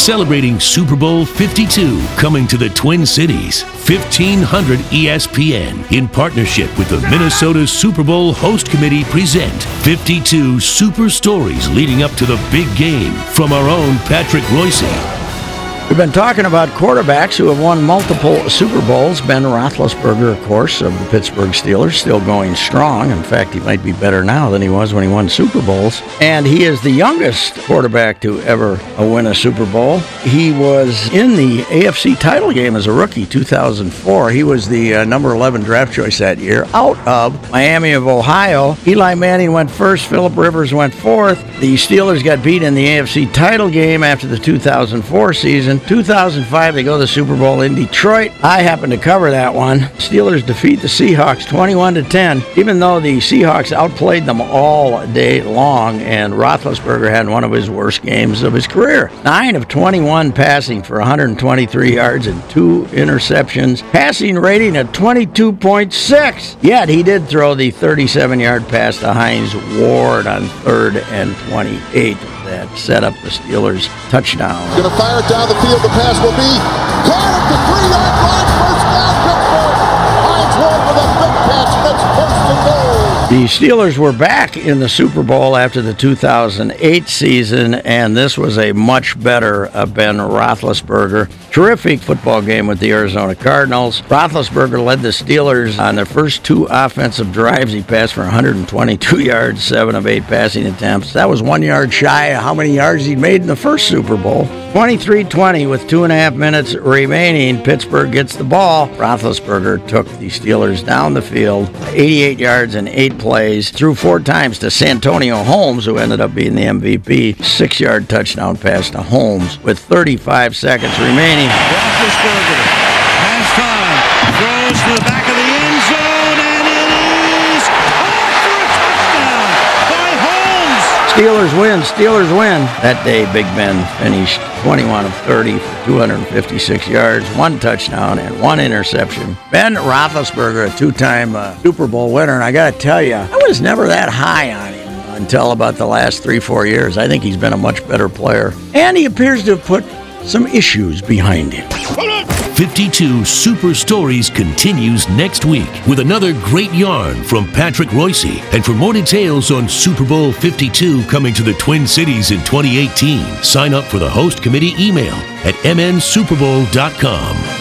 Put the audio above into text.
celebrating Super Bowl 52 coming to the Twin Cities. 1500 ESPN in partnership with the Minnesota Super Bowl Host Committee present 52 super stories leading up to the big game from our own Patrick Reusse. We've been talking about quarterbacks who have won multiple Super Bowls. Ben Roethlisberger, of course, of the Pittsburgh Steelers, still going strong. In fact, he might be better now than he was when he won Super Bowls. And he is the youngest quarterback to ever win a Super Bowl. He was in the AFC title game as a rookie, 2004. He was the uh, number 11 draft choice that year, out of Miami of Ohio. Eli Manning went first. Philip Rivers went fourth. The Steelers got beat in the AFC title game after the 2004 season. 2005, they go to the Super Bowl in Detroit. I happen to cover that one. Steelers defeat the Seahawks 21 to 10, even though the Seahawks outplayed them all day long, and Roethlisberger had one of his worst games of his career. Nine of 21 passing for 123 yards and two interceptions, passing rating at 22.6. Yet he did throw the 37-yard pass to Hines Ward on third and 28 that set up the Steelers' touchdown. Going to fire it down the field. The pass will be caught at the three-yard line. The Steelers were back in the Super Bowl after the 2008 season, and this was a much better uh, Ben Roethlisberger. Terrific football game with the Arizona Cardinals. Roethlisberger led the Steelers on their first two offensive drives. He passed for 122 yards, seven of eight passing attempts. That was one yard shy of how many yards he'd made in the first Super Bowl. 23 20 with two and a half minutes remaining. Pittsburgh gets the ball. Roethlisberger took the Steelers down the field, 88 yards and eight plays, threw four times to Santonio Holmes, who ended up being the MVP. Six yard touchdown pass to Holmes with 35 seconds remaining. Steelers win. Steelers win. That day, Big Ben finished 21 of 30 for 256 yards, one touchdown, and one interception. Ben Roethlisberger, a two-time uh, Super Bowl winner, and I got to tell you, I was never that high on him until about the last three, four years. I think he's been a much better player, and he appears to have put some issues behind him. 52 Super Stories continues next week with another great yarn from Patrick Reusse. And for more details on Super Bowl 52 coming to the Twin Cities in 2018, sign up for the host committee email at mnsuperbowl.com.